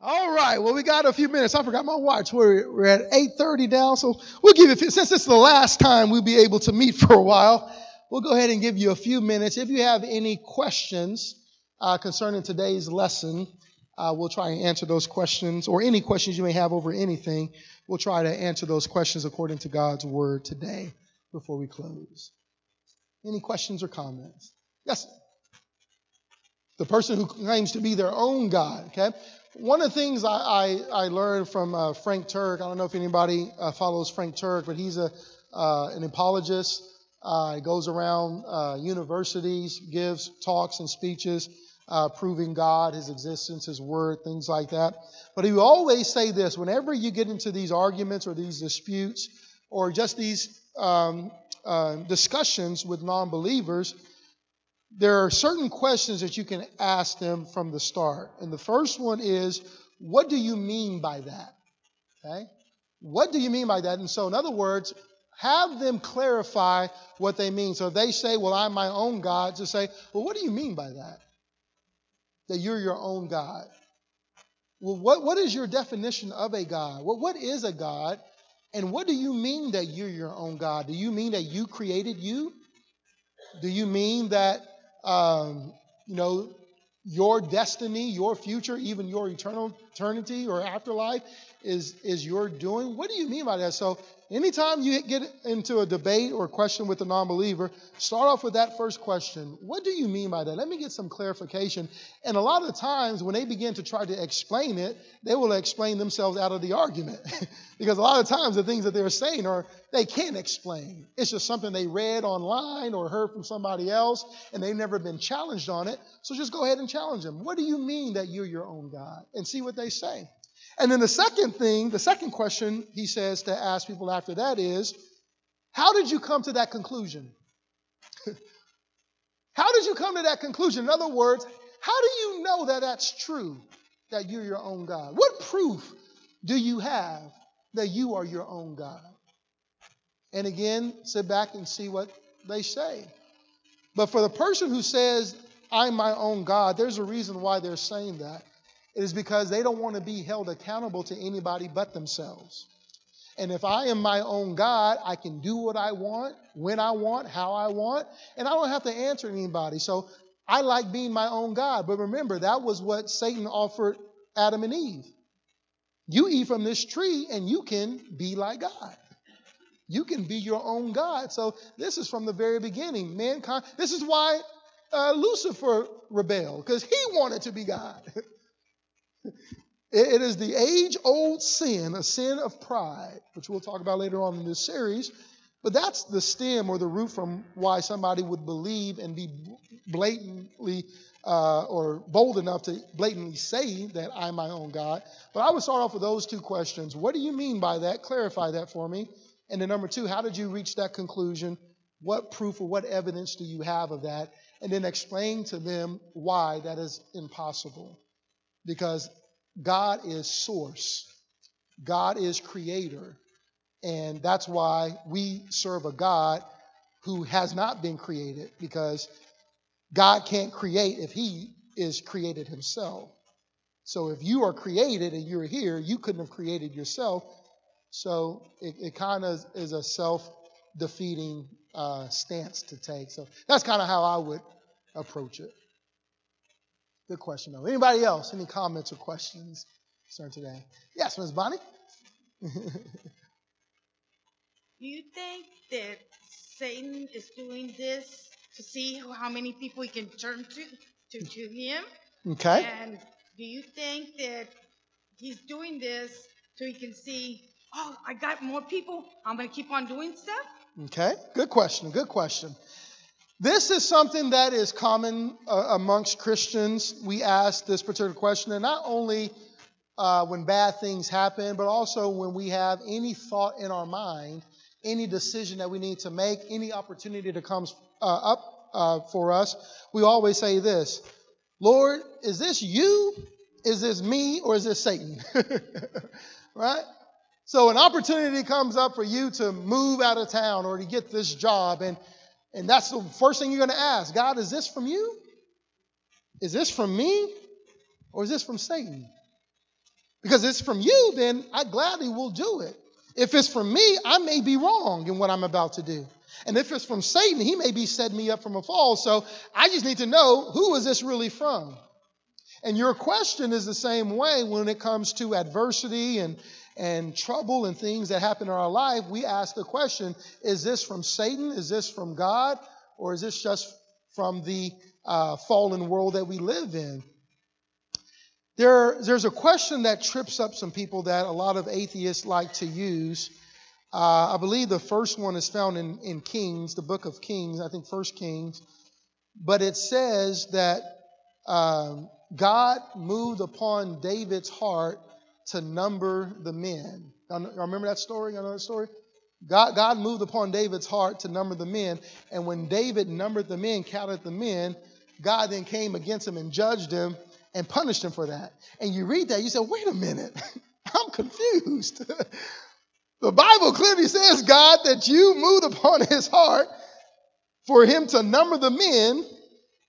All right. Well, we got a few minutes. I forgot my watch. We're, we're at 8.30 now, so we'll give it, since it's the last time we'll be able to meet for a while, we'll go ahead and give you a few minutes. If you have any questions uh, concerning today's lesson, uh, we'll try and answer those questions, or any questions you may have over anything. We'll try to answer those questions according to God's word today before we close. Any questions or comments? Yes. The person who claims to be their own God, okay? One of the things I, I, I learned from uh, Frank Turek, I don't know if anybody uh, follows Frank Turek, but he's a, uh, an apologist. Uh, he goes around uh, universities, gives talks and speeches uh, proving God, his existence, his word, things like that. But he always say this whenever you get into these arguments or these disputes or just these um, discussions with non believers, there are certain questions that you can ask them from the start. And the first one is, what do you mean by that? Okay? What do you mean by that? And so, in other words, have them clarify what they mean. So they say, Well, I'm my own God, just say, Well, what do you mean by that? That you're your own God. Well, what, what is your definition of a God? Well, what is a God? And what do you mean that you're your own God? Do you mean that you created you? Do you mean that um, you know, your destiny, your future, even your eternal eternity or afterlife is is your doing. What do you mean by that? So anytime you get into a debate or question with a non-believer, start off with that first question. What do you mean by that? Let me get some clarification. And a lot of times when they begin to try to explain it, they will explain themselves out of the argument. because a lot of times the things that they're saying are they can't explain. It's just something they read online or heard from somebody else and they've never been challenged on it. So just go ahead and challenge them. What do you mean that you're your own God? And see what they say. And then the second thing, the second question he says to ask people after that is, how did you come to that conclusion? how did you come to that conclusion? In other words, how do you know that that's true, that you're your own God? What proof do you have that you are your own God? And again, sit back and see what they say. But for the person who says, I'm my own God, there's a reason why they're saying that. It is because they don't want to be held accountable to anybody but themselves. And if I am my own God, I can do what I want, when I want, how I want, and I don't have to answer anybody. So I like being my own God. But remember, that was what Satan offered Adam and Eve. You eat from this tree and you can be like God. You can be your own God. So this is from the very beginning. Mankind, this is why uh, Lucifer rebelled, because he wanted to be God. it is the age old sin, a sin of pride, which we'll talk about later on in this series. But that's the stem or the root from why somebody would believe and be blatantly uh, or bold enough to blatantly say that I'm my own God. But I would start off with those two questions. What do you mean by that? Clarify that for me. And then number two, how did you reach that conclusion? What proof or what evidence do you have of that? And then explain to them why that is impossible because God is source, God is creator. And that's why we serve a God who has not been created because God can't create if he is created himself. So if you are created and you're here, you couldn't have created yourself. So it, it kind of is a self defeating uh, stance to take. So that's kind of how I would approach it. Good question, though. Anybody else? Any comments or questions concerning today? Yes, Ms. Bonnie. Do you think that Satan is doing this to see how many people he can turn to to, to him? Okay. And do you think that he's doing this so he can see, oh, I got more people. I'm going to keep on doing stuff? Okay. Good question. Good question. This is something that is common uh, amongst Christians. We ask this particular question, and not only uh, when bad things happen, but also when we have any thought in our mind, any decision that we need to make, any opportunity that comes uh, up uh, for us. We always say this Lord, is this you? Is this me? Or is this Satan? right? So, an opportunity comes up for you to move out of town or to get this job, and and that's the first thing you're going to ask God, is this from you? Is this from me? Or is this from Satan? Because if it's from you, then I gladly will do it. If it's from me, I may be wrong in what I'm about to do. And if it's from Satan, he may be setting me up from a fall. So I just need to know who is this really from? And your question is the same way when it comes to adversity and, and trouble and things that happen in our life. We ask the question is this from Satan? Is this from God? Or is this just from the uh, fallen world that we live in? There, there's a question that trips up some people that a lot of atheists like to use. Uh, I believe the first one is found in, in Kings, the book of Kings, I think First Kings. But it says that um, God moved upon David's heart to number the men. Y'all remember that story? Y'all know that story? God, God moved upon David's heart to number the men. And when David numbered the men, counted the men, God then came against him and judged him and punished him for that. And you read that, you say, wait a minute, I'm confused. the Bible clearly says, God, that you moved upon his heart for him to number the men.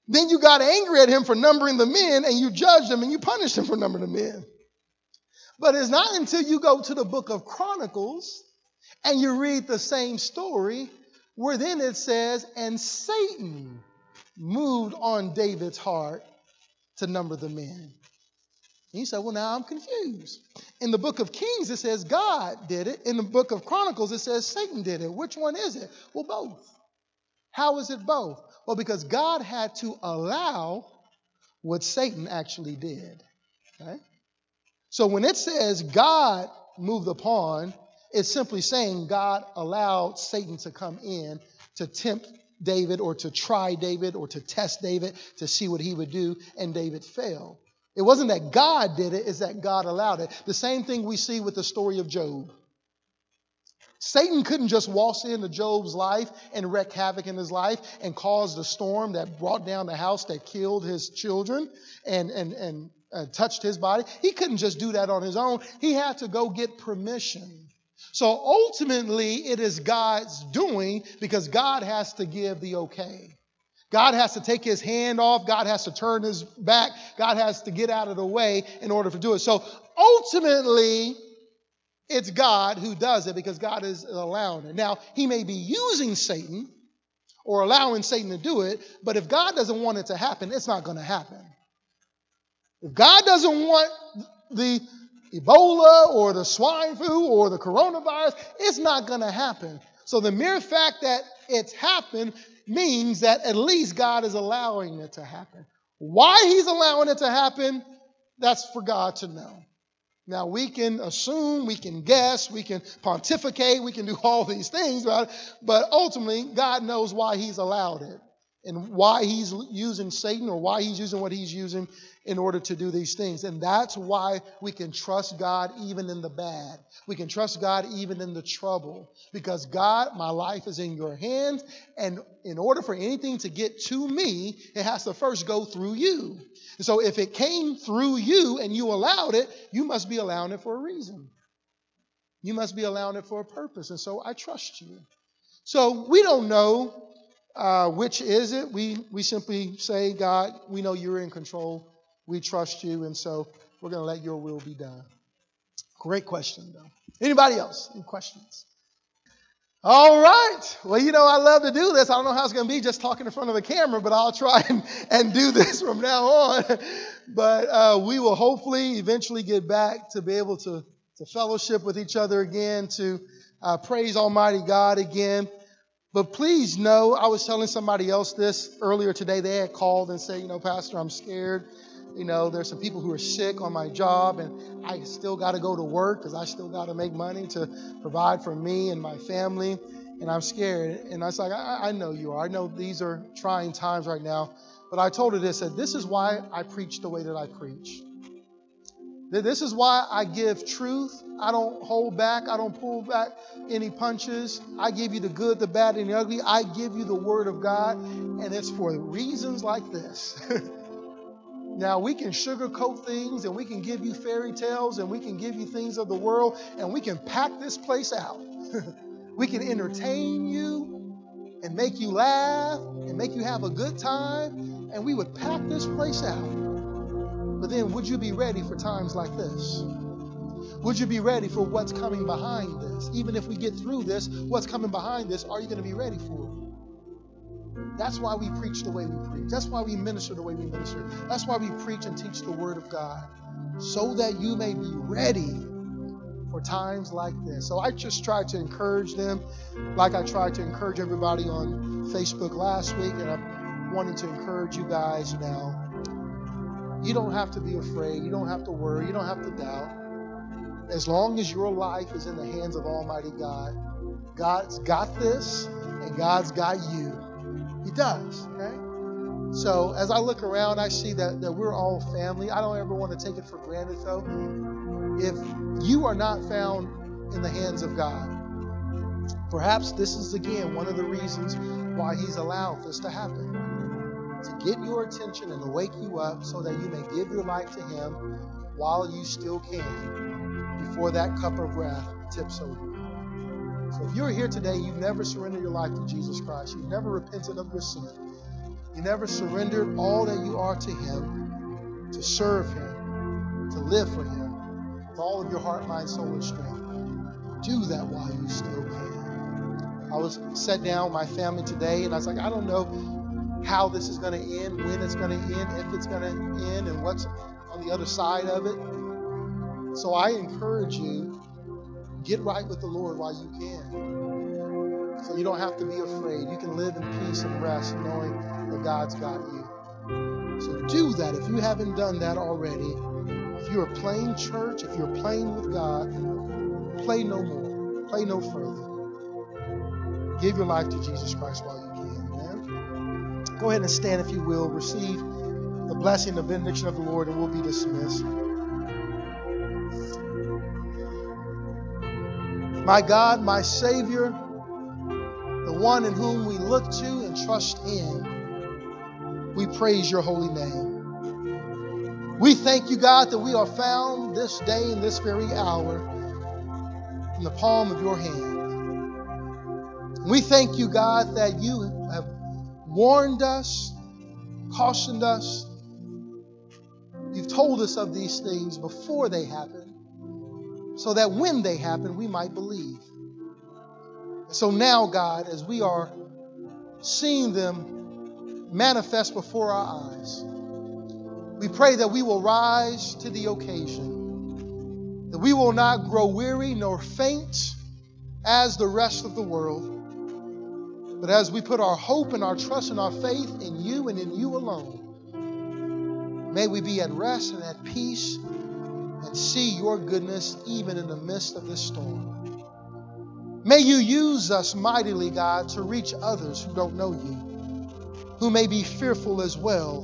Then you got angry at him for numbering the men and you judged him and you punished him for numbering the men. But it's not until you go to the book of Chronicles and you read the same story where then it says, and Satan moved on David's heart to number the men. And you say, well, now I'm confused. In the book of Kings, it says God did it. In the book of Chronicles, it says Satan did it. Which one is it? Well, both. How is it both? Well, because God had to allow what Satan actually did. Okay? So when it says God moved upon, it's simply saying God allowed Satan to come in to tempt David or to try David or to test David to see what he would do, and David failed. It wasn't that God did it, it's that God allowed it. The same thing we see with the story of Job. Satan couldn't just waltz into Job's life and wreak havoc in his life and cause the storm that brought down the house that killed his children and, and, and uh, touched his body. He couldn't just do that on his own. He had to go get permission. So ultimately, it is God's doing because God has to give the okay. God has to take his hand off. God has to turn his back. God has to get out of the way in order to do it. So ultimately, it's God who does it because God is allowing it. Now, he may be using Satan or allowing Satan to do it, but if God doesn't want it to happen, it's not going to happen. If God doesn't want the Ebola or the swine flu or the coronavirus, it's not going to happen. So the mere fact that it's happened means that at least God is allowing it to happen. Why he's allowing it to happen, that's for God to know. Now, we can assume, we can guess, we can pontificate, we can do all these things, right? but ultimately, God knows why he's allowed it and why he's using Satan or why he's using what he's using in order to do these things. And that's why we can trust God even in the bad. We can trust God even in the trouble. Because God, my life is in your hands. And in order for anything to get to me, it has to first go through you. And so if it came through you and you allowed it, you must be allowing it for a reason. You must be allowing it for a purpose. And so I trust you. So we don't know uh, which is it. We, we simply say, God, we know you're in control. We trust you, and so we're going to let your will be done. Great question, though. Anybody else? Any questions? All right. Well, you know, I love to do this. I don't know how it's going to be just talking in front of a camera, but I'll try and, and do this from now on. But uh, we will hopefully eventually get back to be able to, to fellowship with each other again, to uh, praise Almighty God again. But please know, I was telling somebody else this earlier today. They had called and said, you know, Pastor, I'm scared. You know, there's some people who are sick on my job, and I still got to go to work because I still got to make money to provide for me and my family, and I'm scared. And I was like, I, I know you are. I know these are trying times right now. But I told her this: that this is why I preach the way that I preach. This is why I give truth. I don't hold back. I don't pull back any punches. I give you the good, the bad, and the ugly. I give you the word of God, and it's for reasons like this. Now, we can sugarcoat things and we can give you fairy tales and we can give you things of the world and we can pack this place out. we can entertain you and make you laugh and make you have a good time and we would pack this place out. But then, would you be ready for times like this? Would you be ready for what's coming behind this? Even if we get through this, what's coming behind this, are you going to be ready for it? That's why we preach the way we preach. That's why we minister the way we minister. That's why we preach and teach the Word of God, so that you may be ready for times like this. So I just tried to encourage them, like I tried to encourage everybody on Facebook last week, and I'm wanting to encourage you guys now. You don't have to be afraid. You don't have to worry. You don't have to doubt. As long as your life is in the hands of Almighty God, God's got this and God's got you. He does, okay? So as I look around, I see that, that we're all family. I don't ever want to take it for granted, though. If you are not found in the hands of God, perhaps this is again one of the reasons why He's allowed this to happen to get your attention and to wake you up so that you may give your life to Him while you still can before that cup of wrath tips over. So if you're here today, you've never surrendered your life to Jesus Christ, you've never repented of your sin, you never surrendered all that you are to Him to serve Him, to live for Him with all of your heart, mind, soul, and strength. Do that while you still can. I was sat down with my family today and I was like, I don't know how this is going to end, when it's going to end, if it's going to end, and what's on the other side of it. So I encourage you, get right with the Lord while you can. So you don't have to be afraid. You can live in peace and rest knowing that God's got you. So do that if you haven't done that already. If you're playing church, if you're playing with God, play no more. Play no further. Give your life to Jesus Christ while you. Go ahead and stand if you will. Receive the blessing, the benediction of the Lord, and we'll be dismissed. My God, my Savior, the one in whom we look to and trust in, we praise your holy name. We thank you, God, that we are found this day in this very hour in the palm of your hand. We thank you, God, that you have warned us, cautioned us. You've told us of these things before they happen, so that when they happen, we might believe. So now, God, as we are seeing them manifest before our eyes, we pray that we will rise to the occasion, that we will not grow weary nor faint as the rest of the world but as we put our hope and our trust and our faith in you and in you alone, may we be at rest and at peace and see your goodness even in the midst of this storm. May you use us mightily, God, to reach others who don't know you, who may be fearful as well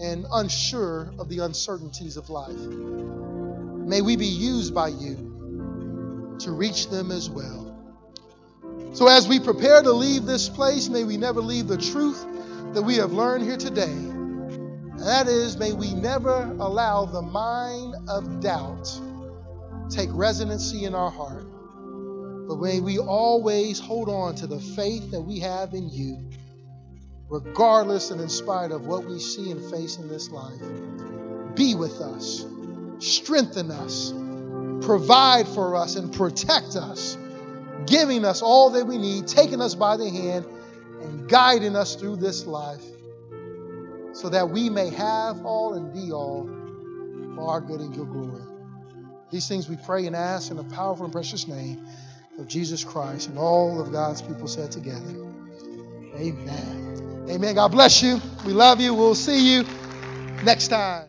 and unsure of the uncertainties of life. May we be used by you to reach them as well. So, as we prepare to leave this place, may we never leave the truth that we have learned here today. That is, may we never allow the mind of doubt take residency in our heart. But may we always hold on to the faith that we have in you, regardless and in spite of what we see and face in this life. Be with us, strengthen us, provide for us, and protect us giving us all that we need, taking us by the hand, and guiding us through this life so that we may have all and be all for our good and your glory. These things we pray and ask in the powerful and precious name of Jesus Christ and all of God's people said together. Amen. Amen. God bless you. We love you. We'll see you next time.